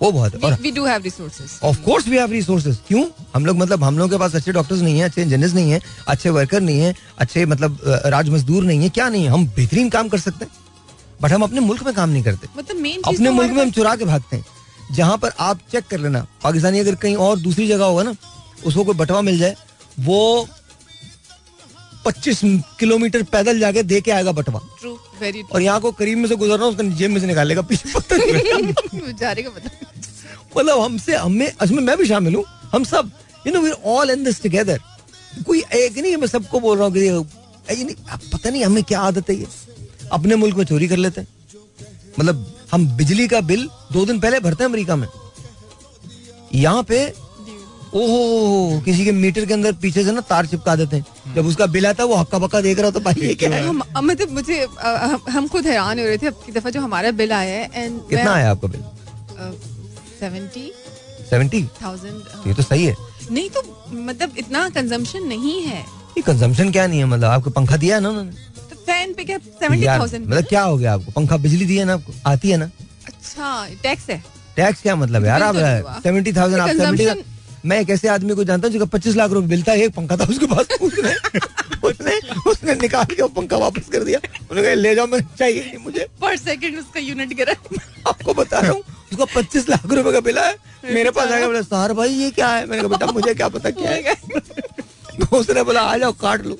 वो बहुत और we do have resources of course we have resources क्यों? हम लोग मतलब हम लोग के पास अच्छे डॉक्टर्स नहीं है अच्छे इंजीनियर्स नहीं है अच्छे वर्कर नहीं है अच्छे मतलब राज मजदूर नहीं है। क्या नहीं है? हम बेहतरीन काम कर सकते हैं बट हम अपने मुल्क में काम नहीं करते। मतलब मेन अपने मुल्क में हम चुरा के भागते हैं। जहाँ पर आप चेक कर लेना पाकिस्तानी अगर कहीं और दूसरी जगह होगा ना उसको कोई बटवा मिल जाए वो 25 किलोमीटर पैदल जाके दे के आएगा बटवा। और यहाँ को करीब में से गुजर रहा हूँ उसका जेब में से निकालेगा पीछे पता मतलब हमसे हमें इसमें मैं भी शामिल हूँ। हम सब you know we all in this together कोई एक नहीं मैं सबको बोल रहा हूँ पता नहीं हमें क्या आदत है ये? अपने मुल्क में चोरी कर लेते हैं। मतलब हम बिजली का बिल दो दिन पहले भरते हैं अमेरिका में। यहाँ पे ओहो किसी के मीटर के अंदर पीछे से ना तार चिपका देते हैं। जब उसका बिल आता है वो हक्का बक्का देख रहा होता है, भाई ये क्या है? हम मतलब मुझे हम- खुद हैरान हो रहे थे अब की दफ़ा जो हमारा बिल आया है एंड कितना आया आपका बिल? सेवेंटी? सेवेंटी थाउज़ेंड ये तो सही है। नहीं तो मतलब इतना कंजम्पशन नहीं है। ये कंजम्पशन क्या नहीं है मतलब आपको पंखा दिया है ना उन्होंने? तो फ़ैन पे क्या सेवेंटी थाउज़ेंड मतलब क्या हो गया आपको? पंखा बिजली दी है ना आपको? आती है ना? अच्छा टैक्स है। टैक्स क्या मतलब यार आप तो हुआ। सेवेंटी थाउज़ेंड आप 70 मैं एक ऐसे आदमी को जानता हूँ जिसका पच्चीस लाख रुपए बिल था एक पंखा था उसके पास। उसने उसने उसने निकाल के वो पंखा वापस कर दिया। उन्होंने कहा ले जाओ मैंने चाहिए नहीं मुझे। पर सेकंड उसका यूनिट गिरा। आपको बता रहा हूँ उसका पच्चीस लाख रुपए का बिल है। मेरे पास आएगा बोला सार भाई ये क्या है? मैंने कहा बेटा मुझे क्या पता क्या है? तो उसने बोला आ जाओ काट लो।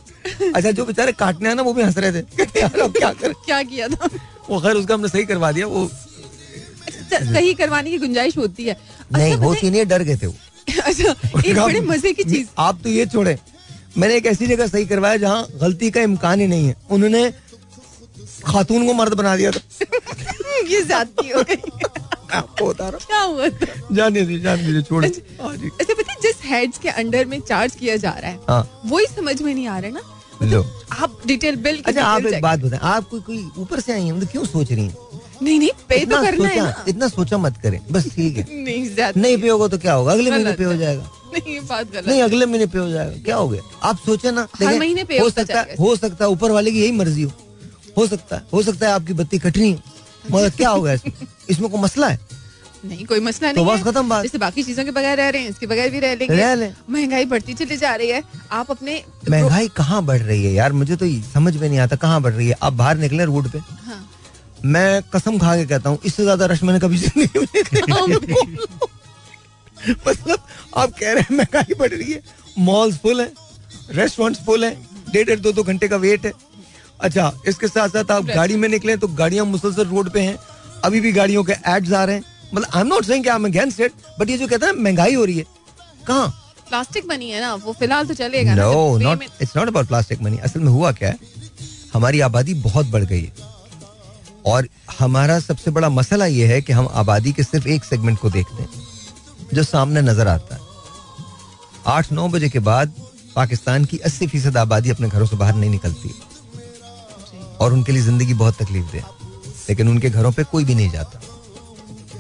अच्छा जो बेचारे काटने हैं ना वो भी हंस रहे थे। क्या करें? क्या किया था? वो खैर उसका हमने सही करवा दिया वो अच्छा, सही करवाने की गुंजाइश होती है। अच्छा, नहीं होती नहीं डर गए थे वो। है- अच्छा एक बड़े मज़े की चीज़। आप तो ये छोड़े मैंने एक ऐसी जगह सही करवाया जहाँ गलती का इम्कान ही नहीं है। उन्होंने खातून को मर्द बना दिया था। ये ज्यादती हो गई। क्या हुआ जाने दीजिए जाने दीजिए छोड़े। जी। अच्छा पता है जिस हेड्स के अंडर में चार्ज किया जा रहा है हाँ। वही समझ में नहीं आ रहा है ना? लो। आप डिटेल बिल अच्छा आप एक बात बताएँ आप कोई कोई ऊपर से आई हैं मतलब क्यों सोच रही हैं? नहीं नहीं पे तो करना है ना। इतना सोचा मत करें बस ठीक है। नहीं नहीं पे होगा तो क्या होगा? अगले महीने पे हो जाएगा। नहीं बात गलत नहीं अगले महीने पे हो जाएगा। क्या हो गया? आप सोचे ना देखें, महीने पे हो सकता है हो सकता है ऊपर वाले की यही मर्ज़ी हो। हो सकता है हो सकता है आपकी बत्ती कटनी हो। मगर क्या होगा इसमें? इसमें कोई मसला है? नहीं कोई मसला तो नहीं बस खत्म बात। जैसे बाकी चीज़ों के बगैर रह रहे हैं इसके बगैर भी रह लेंगे। रह लें। महँगाई बढ़ती चली जा रही है। आप अपने महँगाई कहाँ बढ़ रही है यार? मुझे तो समझ में नहीं आता कहाँ बढ़ रही है। आप बाहर निकले रोड पे। मैं कसम खा के कहता हूँ इससे ज़्यादा रश मैंने कभी ज़िंदगी देखा। मतलब आप कह रहे हैं महँगाई बढ़ रही है मॉल्स फुल है रेस्टोरेंट्स फुल है डेढ़ डेढ़ दो दो घंटे का वेट है। अच्छा इसके साथ साथ आप गाड़ी में निकले तो गाड़ियाँ मुसलसल रोड पे हैं अभी भी गाड़ियों के एड्स आ रहे हैं। मतलब आई एम नॉट सेइंग कि I am against it but ये जो कहते हैं महँगाई हो रही है कहाँ? प्लास्टिक बनी है ना वो फ़िलहाल तो चलेगा no not it's not about plastic money असल में हुआ क्या है हमारी आबादी बहुत बढ़ गई है। और हमारा सबसे बड़ा मसला यह है कि हम आबादी के सिर्फ़ एक सेगमेंट को देखते हैं, जो सामने नज़र आता है। आठ, नौ बजे के बाद पाकिस्तान की अस्सी फ़ीसद आबादी अपने घरों से बाहर नहीं निकलती। और उनके लिए ज़िंदगी बहुत तकलीफ़ दे। लेकिन उनके घरों पे कोई भी नहीं जाता।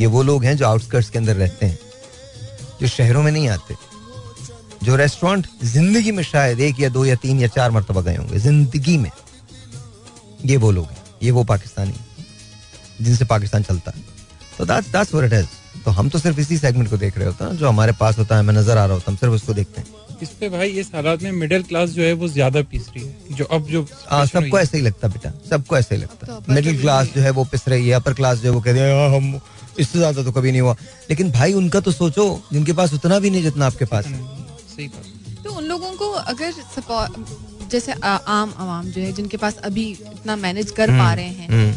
ये वो लोग हैं जो आउटस्कर्ट्स के अंदर रहते हैं, जो शहरों में नहीं आते, जो रेस्टोरेंट ज़िंदगी में शायद एक या दो या तीन या चार मरतबा गए होंगे, ज़िंदगी में। ये वो लोग हैं, ये वो पाकिस्तानी जिनसे पाकिस्तान चलता है। तो that's that's what it is तो हम तो सिर्फ़ इसी सेगमेंट को देख रहे होते हैं जो हमारे पास होता है हमें नज़र आ रहा होता है हम सिर्फ़ उसको देखते हैं। इस पे भाई इस हालात में मिडिल क्लास जो है वो ज़्यादा पीस रही है जो अब जो आ, situation सबको ऐसे ही लगता बेटा सबको ऐसे ही लगता है। मिडिल तो क्लास जो है वो पिस रही है अपर क्लास जो है वो कहते हैं "हाँ, हम इससे ज़्यादा तो कभी नहीं हुआ। लेकिन भाई उनका तो सोचो जिनके पास उतना भी नहीं जितना आपके पास है। सही बात। तो उन लोगों को अगर जैसे आ, आम आवाम जो है जिनके पास अभी इतना मैनेज कर पा रहे हैं हम्म,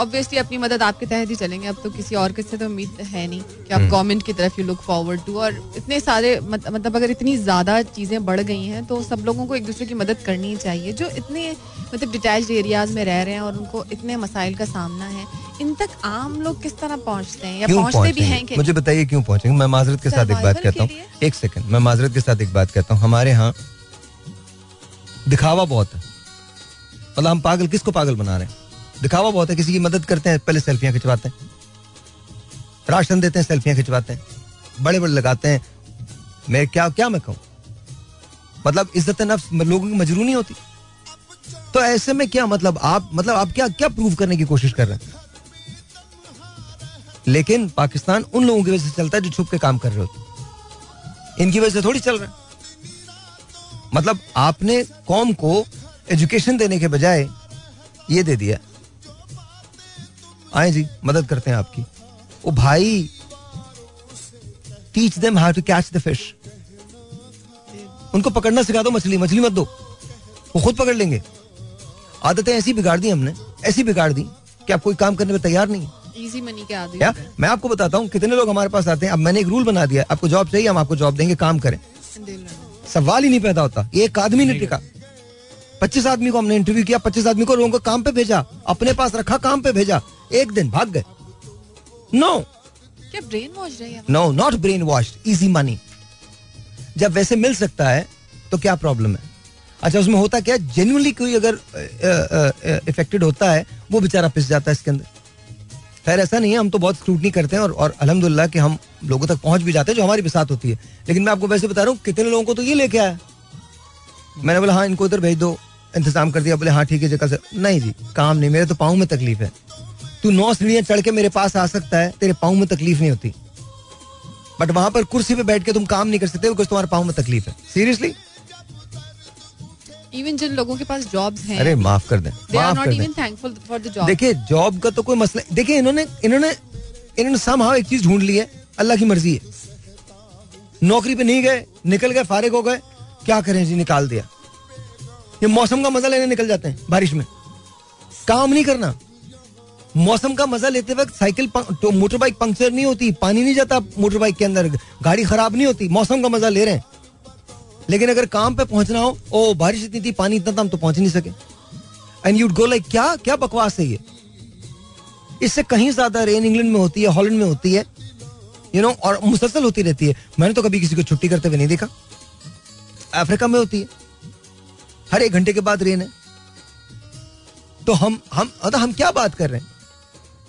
ऑब्वियसली अपनी मदद आपके तहत ही चलेंगे। अब तो किसी और किससे तो उम्मीद है नहीं कि हम्म। आप गवर्नमेंट की तरफ़ यू लुक फॉरवर्ड टू और इतने सारे मत- मतलब अगर इतनी ज़्यादा चीज़ें बढ़ गई हैं तो सब लोगों को एक दूसरे की मदद करनी चाहिए जो इतने मतलब डिटैच एरियाज़ में रह रहे हैं और उनको इतने मसाइल का सामना है। इन तक आम लोग किस तरह पहुँचते हैं या पहुँचते भी हैं? मुझे बताइए क्यों पहुँचेंगे? मैं माजरत के साथ एक बात कहता हूँ। एक सेकंड मैं माजरत के साथ एक बात कहता हूँ। हमारे यहाँ दिखावा बहुत है। मतलब हम पागल किसको पागल बना रहे हैं? दिखावा बहुत है, किसी की मदद करते हैं, पहले सेल्फियाँ खिंचवाते हैं। राशन देते हैं, सेल्फियाँ खिंचवाते हैं। बड़े बड़े लगाते हैं। मैं क्या क्या मैं कहूँ? मतलब इज़्ज़त नफ्स लोगों की मजरू नहीं होती। तो ऐसे में क्या मतलब आप मतलब आप क्या क्या प्रूव करने की कोशिश कर रहे हैं? लेकिन पाकिस्तान उन लोगों की वजह से चलता है जो छुप के काम कर रहे होते इनकी वजह से थोड़ी चल रहा मतलब आपने कौम को एजुकेशन देने के बजाय ये दे दिया। आए जी मदद करते हैं आपकी। ओ भाई teach them how to catch the fish उनको पकड़ना सिखा दो मछली मछली मत दो। वो खुद पकड़ लेंगे। आदतें ऐसी बिगाड़ दी हमने ऐसी बिगाड़ दी कि आप कोई काम करने पर तैयार नहीं इजी मनी के आदि या मैं आपको बताता हूँ कितने लोग हमारे पास आते हैं अब मैंने एक रूल बना दिया आपको जॉब चाहिए हम आपको जॉब देंगे काम करें। सवाल ही नहीं पैदा होता ये एक आदमी ने टिका। पच्चीस आदमी को हमने इंटरव्यू किया पच्चीस आदमी को लोगों को काम पे भेजा अपने पास रखा काम पे भेजा। एक दिन भाग गए। नो क्या ब्रेन वॉश रहे no not brain wash easy money जब वैसे मिल सकता है तो क्या प्रॉब्लम है? अच्छा उसमें होता क्या जेन्युइनली कोई अगर इफेक्टेड होता है वो बेचारा पिस जाता है इसके अंदर। खैर ऐसा नहीं है हम तो बहुत स्क्रूटनी करते हैं और, और अलहमदुल्ला कि हम लोगों तक पहुँच भी जाते हैं जो हमारी भी साथ होती है। लेकिन मैं आपको वैसे बता रहा हूँ कितने लोगों को तो ये लेके आया। मैंने बोला हाँ इनको इधर भेज दो इंतज़ाम कर दिया। बोले हाँ ठीक है जगह से नहीं जी काम नहीं मेरे तो पाँव में तकलीफ़ है। तू नौ सीढ़ियाँ चढ़ के मेरे पास आ सकता है तेरे पाँव में तकलीफ़ नहीं होती। बट वहाँ पर कुर्सी पे बैठ के तुम काम नहीं कर सकते बिकॉज़ तुम्हारे पाँव में तकलीफ़ है। सीरियसली इवन जिन लोगों के पास जॉब्स हैं अरे माफ़ कर दें माफ़ कर दें। थैंकफुल फॉर द जॉब देखिए जॉब का तो कोई मसला देखिए इन्होंने इन्होंने इन्होंने समहाउ एक चीज़ ढूंढ ली है अल्लाह की मर्ज़ी है। नौकरी पे नहीं गए निकल गए फारिग हो गए क्या करें जी निकाल दिया। ये मौसम का मज़ा लेने निकल जाते हैं बारिश में। काम नहीं करना। मौसम का मज़ा लेते वक्त साइकिल तो मोटर बाइक पंक्चर नहीं होती पानी नहीं जाता मोटर बाइक के अंदर गाड़ी खराब नहीं होती मौसम का मज़ा ले रहे हैं। लेकिन अगर काम पे पहुँचना हो ओ बारिश इतनी थी पानी इतना था हम तो पहुँच नहीं सके। एंड यूड गो लाइक क्या क्या बकवास है ये? इससे कहीं ज़्यादा रेन इंग्लैंड में होती है हॉलैंड में होती है यू you नो know, और मुसलसल होती रहती है। मैंने तो कभी किसी को छुट्टी करते हुए नहीं देखा। अफ्रीका में होती है। हर एक घंटे के बाद रेन है। तो हम हम अदा हम क्या बात कर रहे हैं?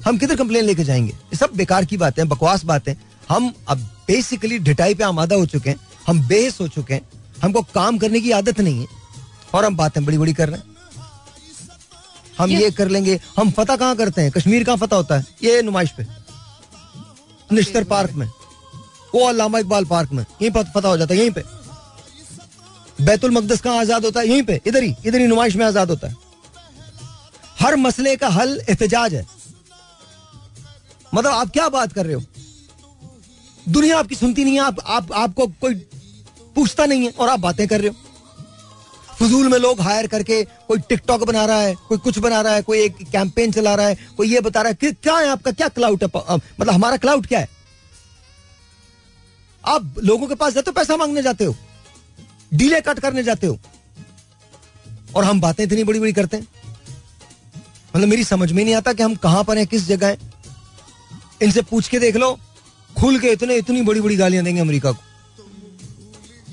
हम किधर कंप्लेन लेके जाएँगे? ये सब बेकार की बातें बकवास बातें हम अब बेसिकली ढिटाई पे आमादा हो चुके हैं हम बेहस हो चुके हैं हमको काम करने की आदत नहीं है और हम बातें बड़ी बड़ी कर रहे हैं। हम ये कर लेंगे हम फतह कहाँ करते हैं? कश्मीर कहाँ फतह होता है? ये नुमाइश पे। निश्तर पार्क में। वो अलामा इकबाल पार्क में। यहीं पर फतह हो जाता है यहीं पे। बैतुल मकदस कहाँ आज़ाद होता है? यहीं पे। इधर ही इधर ही नुमाइश में आज़ाद होता है। हर मसले का हल एहतजाज है। मतलब आप क्या बात कर रहे हो? दुनिया आपकी सुनती नहीं है आप, आप आपको कोई पूछता नहीं है और आप बातें कर रहे हो। फजूल में लोग हायर करके कोई टिकटॉक बना रहा है कोई कुछ बना रहा है कोई एक कैंपेन चला रहा है कोई ये बता रहा है कि क्या है आपका क्या क्लाउड है मतलब हमारा क्लाउड क्या है? आप लोगों के पास जाते हो पैसा मांगने जाते हो डीले कट करने जाते हो और हम बातें इतनी बड़ी बड़ी करते हैं। मतलब मेरी समझ में नहीं आता कि हम कहाँ पर हैं किस जगह हैं। इनसे पूछ के देख लो खुल के इतने इतनी बड़ी बड़ी गालियाँ देंगे अमेरिका को।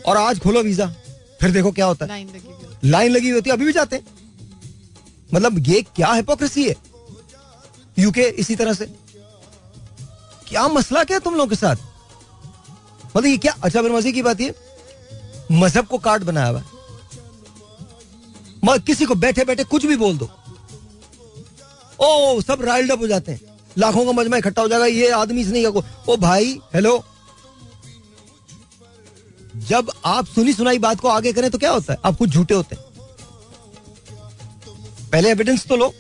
और आज खोलो वीज़ा फिर देखो क्या होता है। लाइन लगी हुई होती है। अभी भी जाते हैं। मतलब ये क्या हिपोक्रेसी है? यूके इसी तरह से। क्या मसला क्या तुम लोगों के साथ? मतलब ये क्या अच्छा फिर मज़े की बात ये? मज़हब को कार्ड बनाया हुआ मगर किसी को बैठे बैठे कुछ भी बोल दो। ओ सब राइल्ड अप हो जाते हैं। लाखों का मजमा इकट्ठा हो जाएगा ये आदमी से नहीं को- ओ भाई हेलो जब आप सुनी सुनाई बात को आगे करें तो क्या होता है? आप कुछ झूठे होते हैं। पहले एविडेंस तो लो।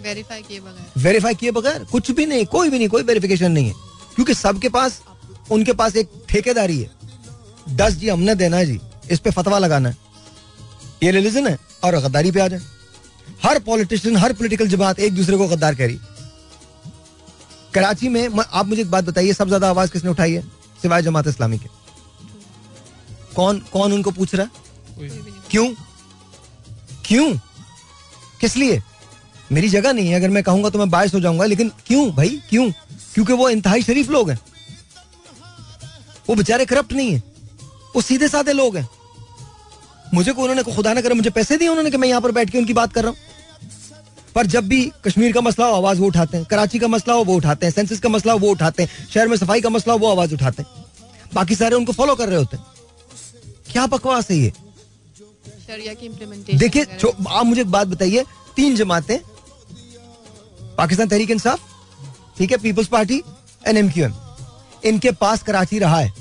वेरीफाई किए बगैर। वेरीफाई किए बगैर कुछ भी नहीं कोई भी नहीं कोई वेरिफिकेशन नहीं है। क्योंकि सबके पास उनके पास एक ठेकेदारी है। दस जी हमने देना है जी इस पे फतवा लगाना है। ये रिलीजन है और गद्दारी पे आ जाए। हर पॉलिटिशियन हर पॉलिटिकल जमात एक दूसरे को गद्दार कह रही कराची में आप मुझे एक बात बताइए सबसे ज़्यादा आवाज़ किसने उठाई है? सिवाय जमात इस्लामी के। कौन कौन उनको पूछ रहा? है क्यों? क्यों? किस लिए? मेरी जगह नहीं है अगर मैं कहूँगा तो मैं बायस हो जाऊँगा लेकिन क्यों भाई? क्यों? क्योंकि वो इंतहाई शरीफ लोग हैं। वो बेचारे करप्ट नहीं है। वो सीधे साधे लोग हैं। मुझे को उन्होंने खुदा ना करे मुझे पैसे दिए उन्होंने कि मैं यहाँ पर बैठ के उनकी बात कर रहा हूँ। पर जब भी कश्मीर का मसला हो आवाज़ वो उठाते हैं। कराची का मसला हो वो उठाते हैं। सेंसस का मसला हो वो उठाते हैं। शहर में सफ़ाई का मसला हो वो आवाज़ उठाते हैं। बाकी सारे उनको फॉलो कर रहे होते हैं। क्या बकवास है ये? शरिया की इम्प्लीमेंटेशन देखिए आप मुझे एक बात बताइए। तीन जमातें। पाकिस्तान तहरीक इंसाफ ठीक है Peoples Party N M Q M. इनके पास कराची रहा है।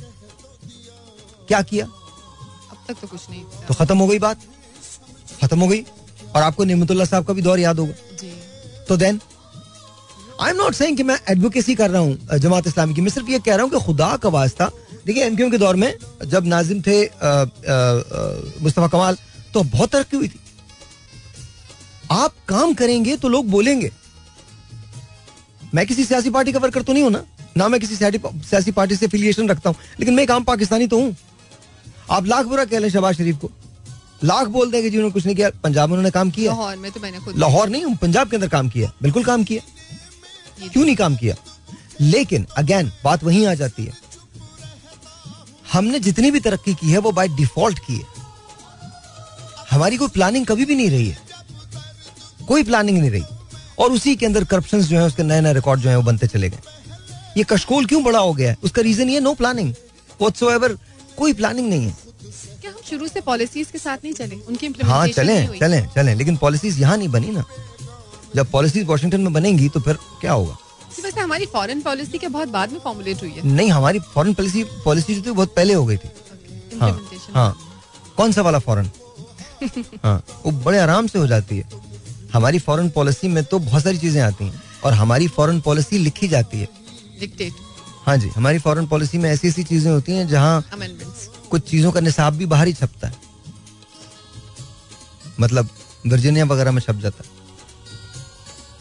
क्या किया? अब तक तो कुछ नहीं। तो खत्म हो गई बात। खत्म हो गई। और आपको निमतुल्ला साहब का भी दौर याद होगा। तो then I am not saying कि मैं एडवोकेसी कर रहा हूँ जमात इस्लामी की। मैं सिर्फ़ ये कह रहा हूँ कि खुदा का वास्ता देखिए एमक्यूएम के दौर में जब नाजिम थे मुस्तफ़ा कमाल तो बहुत तरक्की हुई थी। आप काम करेंगे तो लोग बोलेंगे। मैं किसी सियासी पार्टी का वर्कर तो नहीं हूँ ना। ना मैं किसी सियासी सियासी पार्टी से एफिलिएशन रखता हूँ। लेकिन मैं एक आम पाकिस्तानी तो हूँ। आप लाख बुरा कह लें शहबाज शरीफ को। लाख बोल दें कि जिन्होंने कुछ नहीं किया। पंजाब में उन्होंने काम किया। लाहौर में तो मैंने खुद लाहौर नहीं पंजाब के अंदर काम किया। बिल्कुल काम किया। क्यों नहीं काम किया? लेकिन अगेन बात वहीं आ जाती है। हमने जितनी भी तरक्की की है वो बाय डिफ़ॉल्ट की है। हमारी कोई प्लानिंग कभी भी नहीं रही है। कोई प्लानिंग नहीं रही। और उसी के अंदर करप्शन जो है उसके नए नए रिकॉर्ड जो है वो बनते चले गए। ये कशकोल क्यों बड़ा हो गया है? उसका रीजन ये नो प्लानिंग कोई प्लानिंग नहीं है। शुरू से पॉलिसीज़ के साथ नहीं चले? उनकी हाँ चलें चलें चलें लेकिन पॉलिसीज़ यहाँ नहीं बनी ना। जब पॉलिसीज़ वॉशिंगटन में बनेंगी तो फिर क्या होगा? इसी वजह से हमारी फॉरेन पॉलिसी के बहुत बाद में फॉर्मुलेट हुई है। नहीं हमारी फॉरेन पॉलिसी पॉलिसी जो थी बहुत पहले हो गई थी। हाँ हाँ। कौन सा वाला फॉरेन हाँ वो बड़े आराम से हो जाती है। हमारी फॉरेन पॉलिसी में तो बहुत सारी चीज़ें आती हैं और हमारी फॉरेन पॉलिसी लिखी जाती है। डिक्टेट हाँ जी हमारी फॉरेन पॉलिसी में ऐसी ऐसी चीज़ें होती हैं जहाँ कुछ चीज़ों का निसाब भी बाहर ही छपता है। मतलब वर्जीनिया वगैरह में छप जाता है।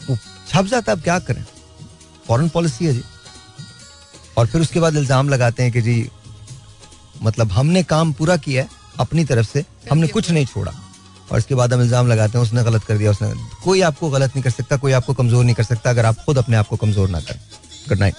वो छप जाता है अब क्या करें? फॉरेन पॉलिसी है जी। और फिर उसके बाद इल्ज़ाम लगाते हैं कि जी मतलब हमने काम पूरा किया है अपनी तरफ़ से हमने कुछ नहीं छोड़ा। और इसके बाद हम इल्ज़ाम लगाते हैं उसने गलत कर दिया उसने कोई आपको गलत नहीं कर सकता कोई आपको कमज़ोर नहीं कर सकता अगर आप खुद अपने आप को कमज़ोर ना करें। Good night